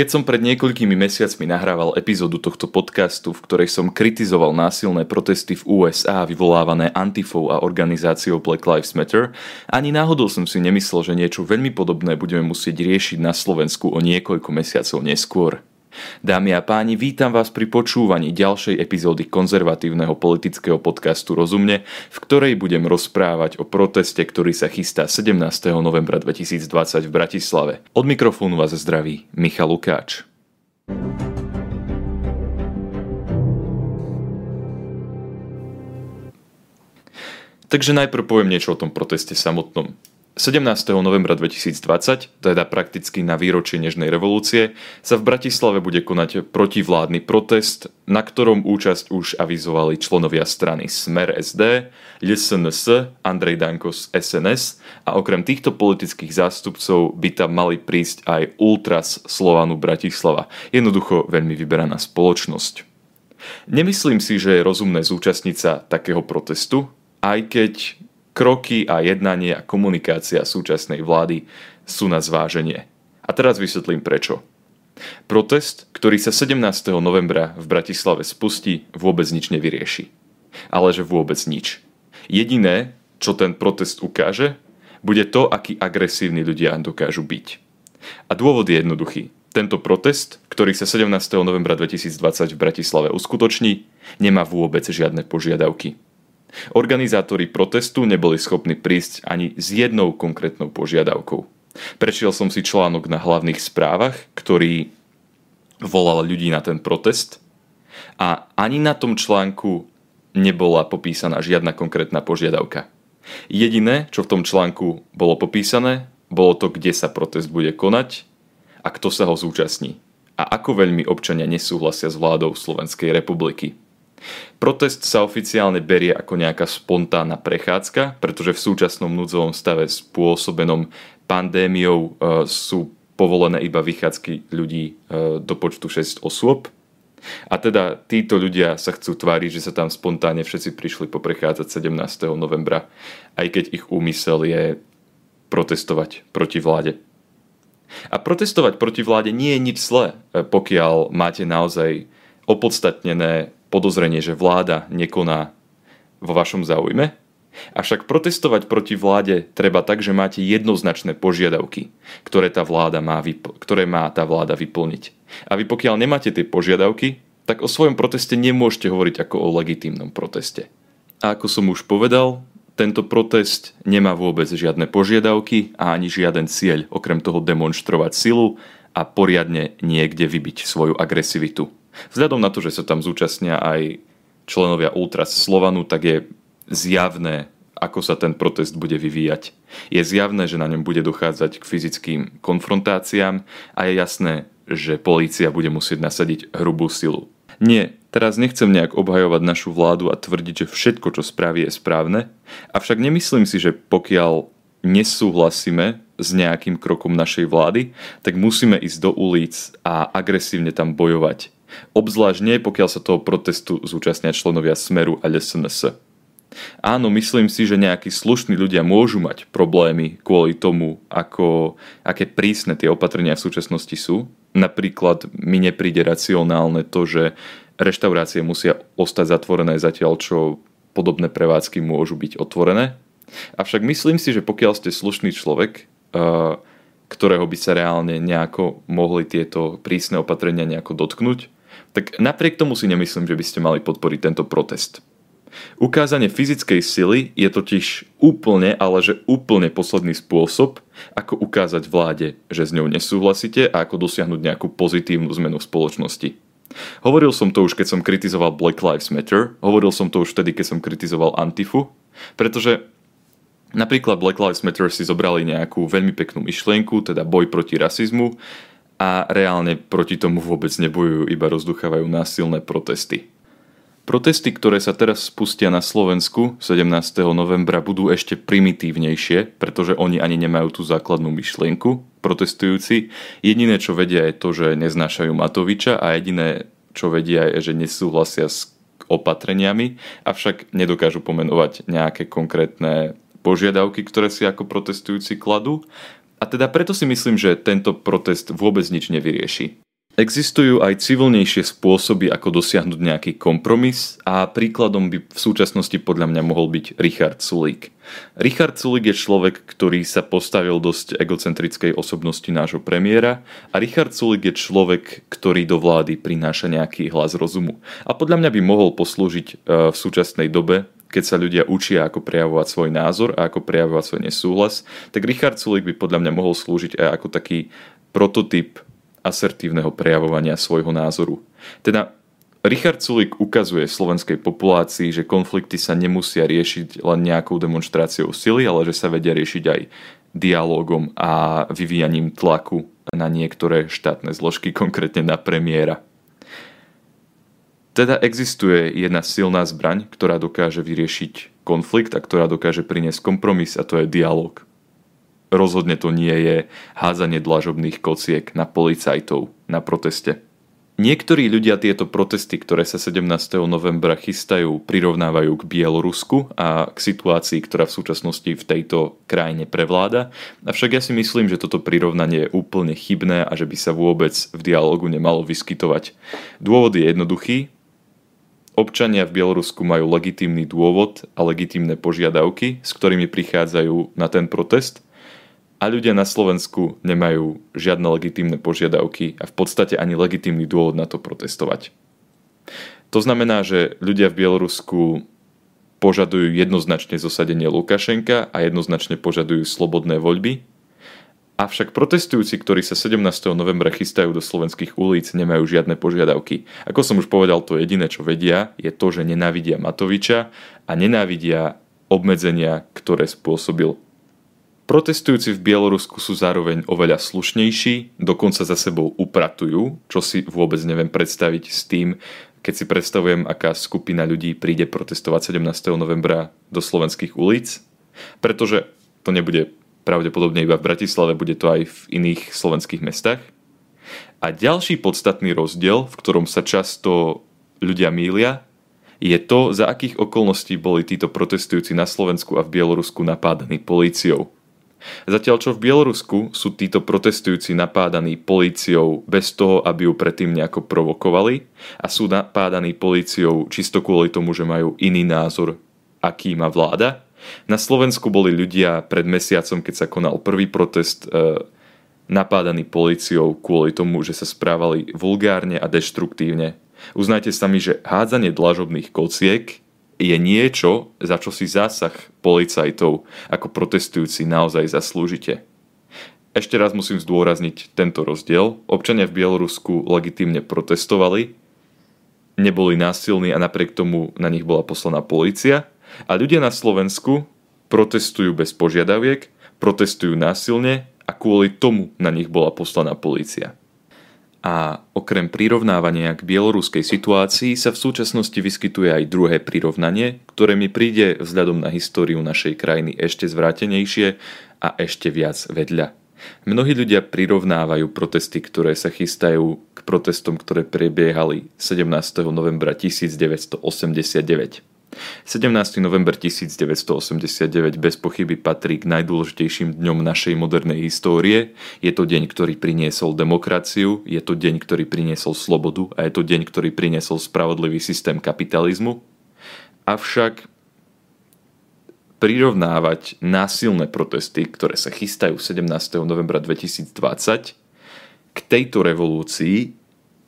Keď som pred niekoľkými mesiacmi nahrával epizódu tohto podcastu, v ktorej som kritizoval násilné protesty v USA vyvolávané Antifou a organizáciou Black Lives Matter, ani náhodou som si nemyslel, že niečo veľmi podobné budeme musieť riešiť na Slovensku o niekoľko mesiacov neskôr. Dámy a páni, vítam vás pri počúvaní ďalšej epizódy konzervatívneho politického podcastu Rozumne, v ktorej budem rozprávať o proteste, ktorý sa chystá 17. novembra 2020 v Bratislave. Od mikrofónu vás zdraví Michal Lukáč. Takže najprv poviem niečo o tom proteste samotnom. 17. novembra 2020, teda prakticky na výročie Nežnej revolúcie, sa v Bratislave bude konať protivládny protest, na ktorom účasť už avizovali členovia strany Smer SD, LSNS, Andrej Danko SNS a okrem týchto politických zástupcov by tam mali prísť aj Ultras Slovanu Bratislava. Jednoducho veľmi vyberaná spoločnosť. Nemyslím si, že je rozumné zúčastniť sa takého protestu, aj keď kroky a jednanie a komunikácia súčasnej vlády sú na zváženie. A teraz vysvetlím prečo. Protest, ktorý sa 17. novembra v Bratislave spustí, vôbec nič nevyrieši. Ale že vôbec nič. Jediné, čo ten protest ukáže, bude to, akí agresívni ľudia dokážu byť. A dôvod je jednoduchý. Tento protest, ktorý sa 17. novembra 2020 v Bratislave uskutoční, nemá vôbec žiadne požiadavky. Organizátori protestu neboli schopní prísť ani s jednou konkrétnou požiadavkou. Prešiel som si článok na hlavných správach, ktorý volal ľudí na ten protest a ani na tom článku nebola popísaná žiadna konkrétna požiadavka. Jediné, čo v tom článku bolo popísané, bolo to, kde sa protest bude konať a kto sa ho zúčastní a ako veľmi občania nesúhlasia s vládou Slovenskej republiky. Protest sa oficiálne berie ako nejaká spontánna prechádzka, pretože v súčasnom núdzovom stave spôsobenom pandémiou e, sú povolené iba vychádzky ľudí e, do počtu 6 osôb. A teda títo ľudia sa chcú tváriť, že sa tam spontánne všetci prišli poprechádzať 17. novembra, aj keď ich úmysel je protestovať proti vláde. A protestovať proti vláde nie je nič zlé, e, pokiaľ máte naozaj opodstatnené podozrenie, že vláda nekoná vo vašom záujme? Avšak protestovať proti vláde treba tak, že máte jednoznačné požiadavky, ktoré, tá vláda má, vypl- ktoré má tá vláda vyplniť. A vy pokiaľ nemáte tie požiadavky, tak o svojom proteste nemôžete hovoriť ako o legitímnom proteste. A ako som už povedal, tento protest nemá vôbec žiadne požiadavky a ani žiaden cieľ, okrem toho demonstrovať silu a poriadne niekde vybiť svoju agresivitu. Vzhľadom na to, že sa tam zúčastnia aj členovia Ultras Slovanu, tak je zjavné, ako sa ten protest bude vyvíjať. Je zjavné, že na ňom bude dochádzať k fyzickým konfrontáciám a je jasné, že polícia bude musieť nasadiť hrubú silu. Nie, teraz nechcem nejak obhajovať našu vládu a tvrdiť, že všetko, čo spraví, je správne, avšak nemyslím si, že pokiaľ nesúhlasíme s nejakým krokom našej vlády, tak musíme ísť do ulic a agresívne tam bojovať. Obzvlášť nie, pokiaľ sa toho protestu zúčastnia členovia Smeru a LSNS. Áno, myslím si, že nejakí slušní ľudia môžu mať problémy kvôli tomu, ako, aké prísne tie opatrenia v súčasnosti sú. Napríklad mi nepríde racionálne to, že reštaurácie musia ostať zatvorené zatiaľ, čo podobné prevádzky môžu byť otvorené. Avšak myslím si, že pokiaľ ste slušný človek, eh, ktorého by sa reálne nejako mohli tieto prísne opatrenia nejako dotknúť, tak napriek tomu si nemyslím, že by ste mali podporiť tento protest. Ukázanie fyzickej sily je totiž úplne, ale že úplne posledný spôsob, ako ukázať vláde, že s ňou nesúhlasíte a ako dosiahnuť nejakú pozitívnu zmenu v spoločnosti. Hovoril som to už, keď som kritizoval Black Lives Matter, hovoril som to už vtedy, keď som kritizoval Antifu, pretože napríklad Black Lives Matter si zobrali nejakú veľmi peknú myšlienku, teda boj proti rasizmu, a reálne proti tomu vôbec nebojujú, iba rozduchávajú násilné protesty. Protesty, ktoré sa teraz spustia na Slovensku 17. novembra budú ešte primitívnejšie, pretože oni ani nemajú tú základnú myšlienku, protestujúci. Jediné, čo vedia, je to, že neznášajú Matoviča a jediné, čo vedia, je, že nesúhlasia s opatreniami, avšak nedokážu pomenovať nejaké konkrétne požiadavky, ktoré si ako protestujúci kladú a teda preto si myslím, že tento protest vôbec nič nevyrieši. Existujú aj civilnejšie spôsoby, ako dosiahnuť nejaký kompromis a príkladom by v súčasnosti podľa mňa mohol byť Richard Sulík. Richard Sulík je človek, ktorý sa postavil dosť egocentrickej osobnosti nášho premiéra a Richard Sulík je človek, ktorý do vlády prináša nejaký hlas rozumu. A podľa mňa by mohol poslúžiť e, v súčasnej dobe keď sa ľudia učia, ako prejavovať svoj názor a ako prejavovať svoj nesúhlas, tak Richard Sulik by podľa mňa mohol slúžiť aj ako taký prototyp asertívneho prejavovania svojho názoru. Teda Richard Sulik ukazuje slovenskej populácii, že konflikty sa nemusia riešiť len nejakou demonstráciou sily, ale že sa vedia riešiť aj dialogom a vyvíjaním tlaku na niektoré štátne zložky, konkrétne na premiéra. Teda existuje jedna silná zbraň, ktorá dokáže vyriešiť konflikt a ktorá dokáže priniesť kompromis a to je dialog rozhodne to nie je házanie dlažobných kociek na policajtov na proteste. Niektorí ľudia tieto protesty, ktoré sa 17. novembra chystajú, prirovnávajú k Bielorusku a k situácii, ktorá v súčasnosti v tejto krajine prevláda. Avšak ja si myslím, že toto prirovnanie je úplne chybné a že by sa vôbec v dialogu nemalo vyskytovať. Dôvod je jednoduchý. Občania v Bielorusku majú legitímny dôvod a legitímne požiadavky, s ktorými prichádzajú na ten protest – a ľudia na Slovensku nemajú žiadne legitímne požiadavky a v podstate ani legitímny dôvod na to protestovať. To znamená, že ľudia v Bielorusku požadujú jednoznačne zosadenie Lukašenka a jednoznačne požadujú slobodné voľby, avšak protestujúci, ktorí sa 17. novembra chystajú do slovenských ulic, nemajú žiadne požiadavky. Ako som už povedal, to jediné, čo vedia, je to, že nenávidia Matoviča a nenávidia obmedzenia, ktoré spôsobil Protestujúci v Bielorusku sú zároveň oveľa slušnejší, dokonca za sebou upratujú, čo si vôbec neviem predstaviť s tým, keď si predstavujem, aká skupina ľudí príde protestovať 17. novembra do slovenských ulic, pretože to nebude pravdepodobne iba v Bratislave, bude to aj v iných slovenských mestách. A ďalší podstatný rozdiel, v ktorom sa často ľudia mília, je to, za akých okolností boli títo protestujúci na Slovensku a v Bielorusku napádaní políciou. Zatiaľ čo v Bielorusku sú títo protestujúci napádaní políciou bez toho, aby ju predtým nejako provokovali a sú napádaní políciou čisto kvôli tomu, že majú iný názor, aký má vláda. Na Slovensku boli ľudia pred mesiacom, keď sa konal prvý protest, e, napádaní políciou kvôli tomu, že sa správali vulgárne a deštruktívne. Uznajte sami, že hádzanie dlažobných kociek je niečo, za čo si zásah policajtov ako protestujúci naozaj zaslúžite. Ešte raz musím zdôrazniť tento rozdiel. Občania v Bielorusku legitímne protestovali, neboli násilní a napriek tomu na nich bola poslaná policia. A ľudia na Slovensku protestujú bez požiadaviek, protestujú násilne a kvôli tomu na nich bola poslaná policia. A okrem prirovnávania k bieloruskej situácii sa v súčasnosti vyskytuje aj druhé prirovnanie, ktoré mi príde vzhľadom na históriu našej krajiny ešte zvrátenejšie a ešte viac vedľa. Mnohí ľudia prirovnávajú protesty, ktoré sa chystajú k protestom, ktoré prebiehali 17. novembra 1989. 17. november 1989 bez pochyby patrí k najdôležitejším dňom našej modernej histórie. Je to deň, ktorý priniesol demokraciu, je to deň, ktorý priniesol slobodu a je to deň, ktorý priniesol spravodlivý systém kapitalizmu. Avšak prirovnávať násilné protesty, ktoré sa chystajú 17. novembra 2020 k tejto revolúcii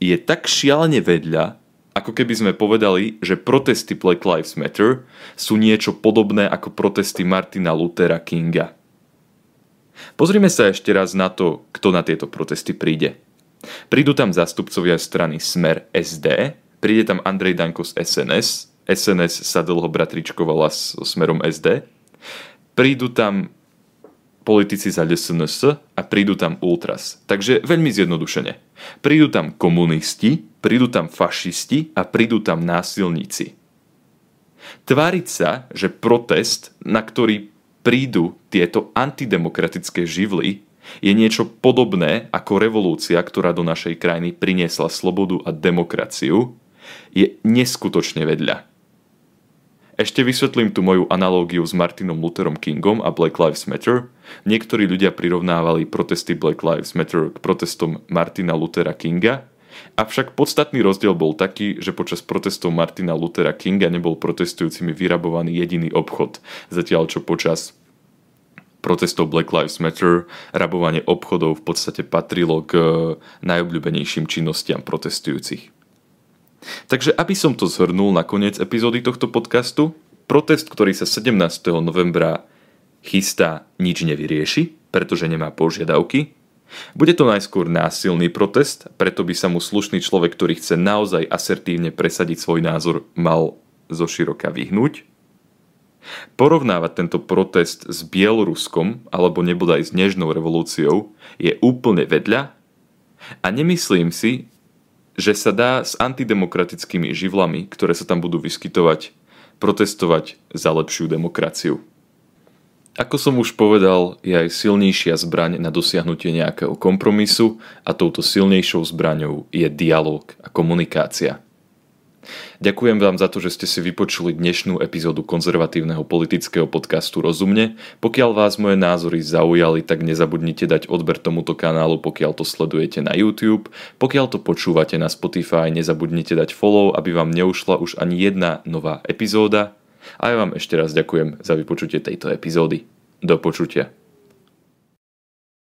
je tak šialene vedľa, ako keby sme povedali, že protesty Black Lives Matter sú niečo podobné ako protesty Martina Luthera Kinga. Pozrime sa ešte raz na to, kto na tieto protesty príde. Prídu tam zástupcovia strany Smer SD, príde tam Andrej Danko z SNS, SNS sa dlho bratričkovala s Smerom SD, prídu tam politici za SNS a prídu tam ultras. Takže veľmi zjednodušene. Prídu tam komunisti, prídu tam fašisti a prídu tam násilníci. Tváriť sa, že protest, na ktorý prídu tieto antidemokratické živly, je niečo podobné ako revolúcia, ktorá do našej krajiny priniesla slobodu a demokraciu, je neskutočne vedľa. Ešte vysvetlím tu moju analógiu s Martinom Lutherom Kingom a Black Lives Matter. Niektorí ľudia prirovnávali protesty Black Lives Matter k protestom Martina Luthera Kinga. Avšak podstatný rozdiel bol taký, že počas protestov Martina Luthera Kinga nebol protestujúcimi vyrabovaný jediný obchod, zatiaľ čo počas protestov Black Lives Matter rabovanie obchodov v podstate patrilo k najobľúbenejším činnostiam protestujúcich. Takže aby som to zhrnul na koniec epizódy tohto podcastu, protest, ktorý sa 17. novembra chystá, nič nevyrieši, pretože nemá požiadavky, bude to najskôr násilný protest, preto by sa mu slušný človek, ktorý chce naozaj asertívne presadiť svoj názor, mal zo široka vyhnúť. Porovnávať tento protest s Bieloruskom alebo nebodaj s Nežnou revolúciou je úplne vedľa a nemyslím si, že sa dá s antidemokratickými živlami, ktoré sa tam budú vyskytovať, protestovať za lepšiu demokraciu. Ako som už povedal, je aj silnejšia zbraň na dosiahnutie nejakého kompromisu a touto silnejšou zbraňou je dialog a komunikácia. Ďakujem vám za to, že ste si vypočuli dnešnú epizódu konzervatívneho politického podcastu Rozumne. Pokiaľ vás moje názory zaujali, tak nezabudnite dať odber tomuto kanálu, pokiaľ to sledujete na YouTube. Pokiaľ to počúvate na Spotify, nezabudnite dať follow, aby vám neušla už ani jedna nová epizóda. A ja vám ešte raz ďakujem za vypočutie tejto epizódy. Do počutia.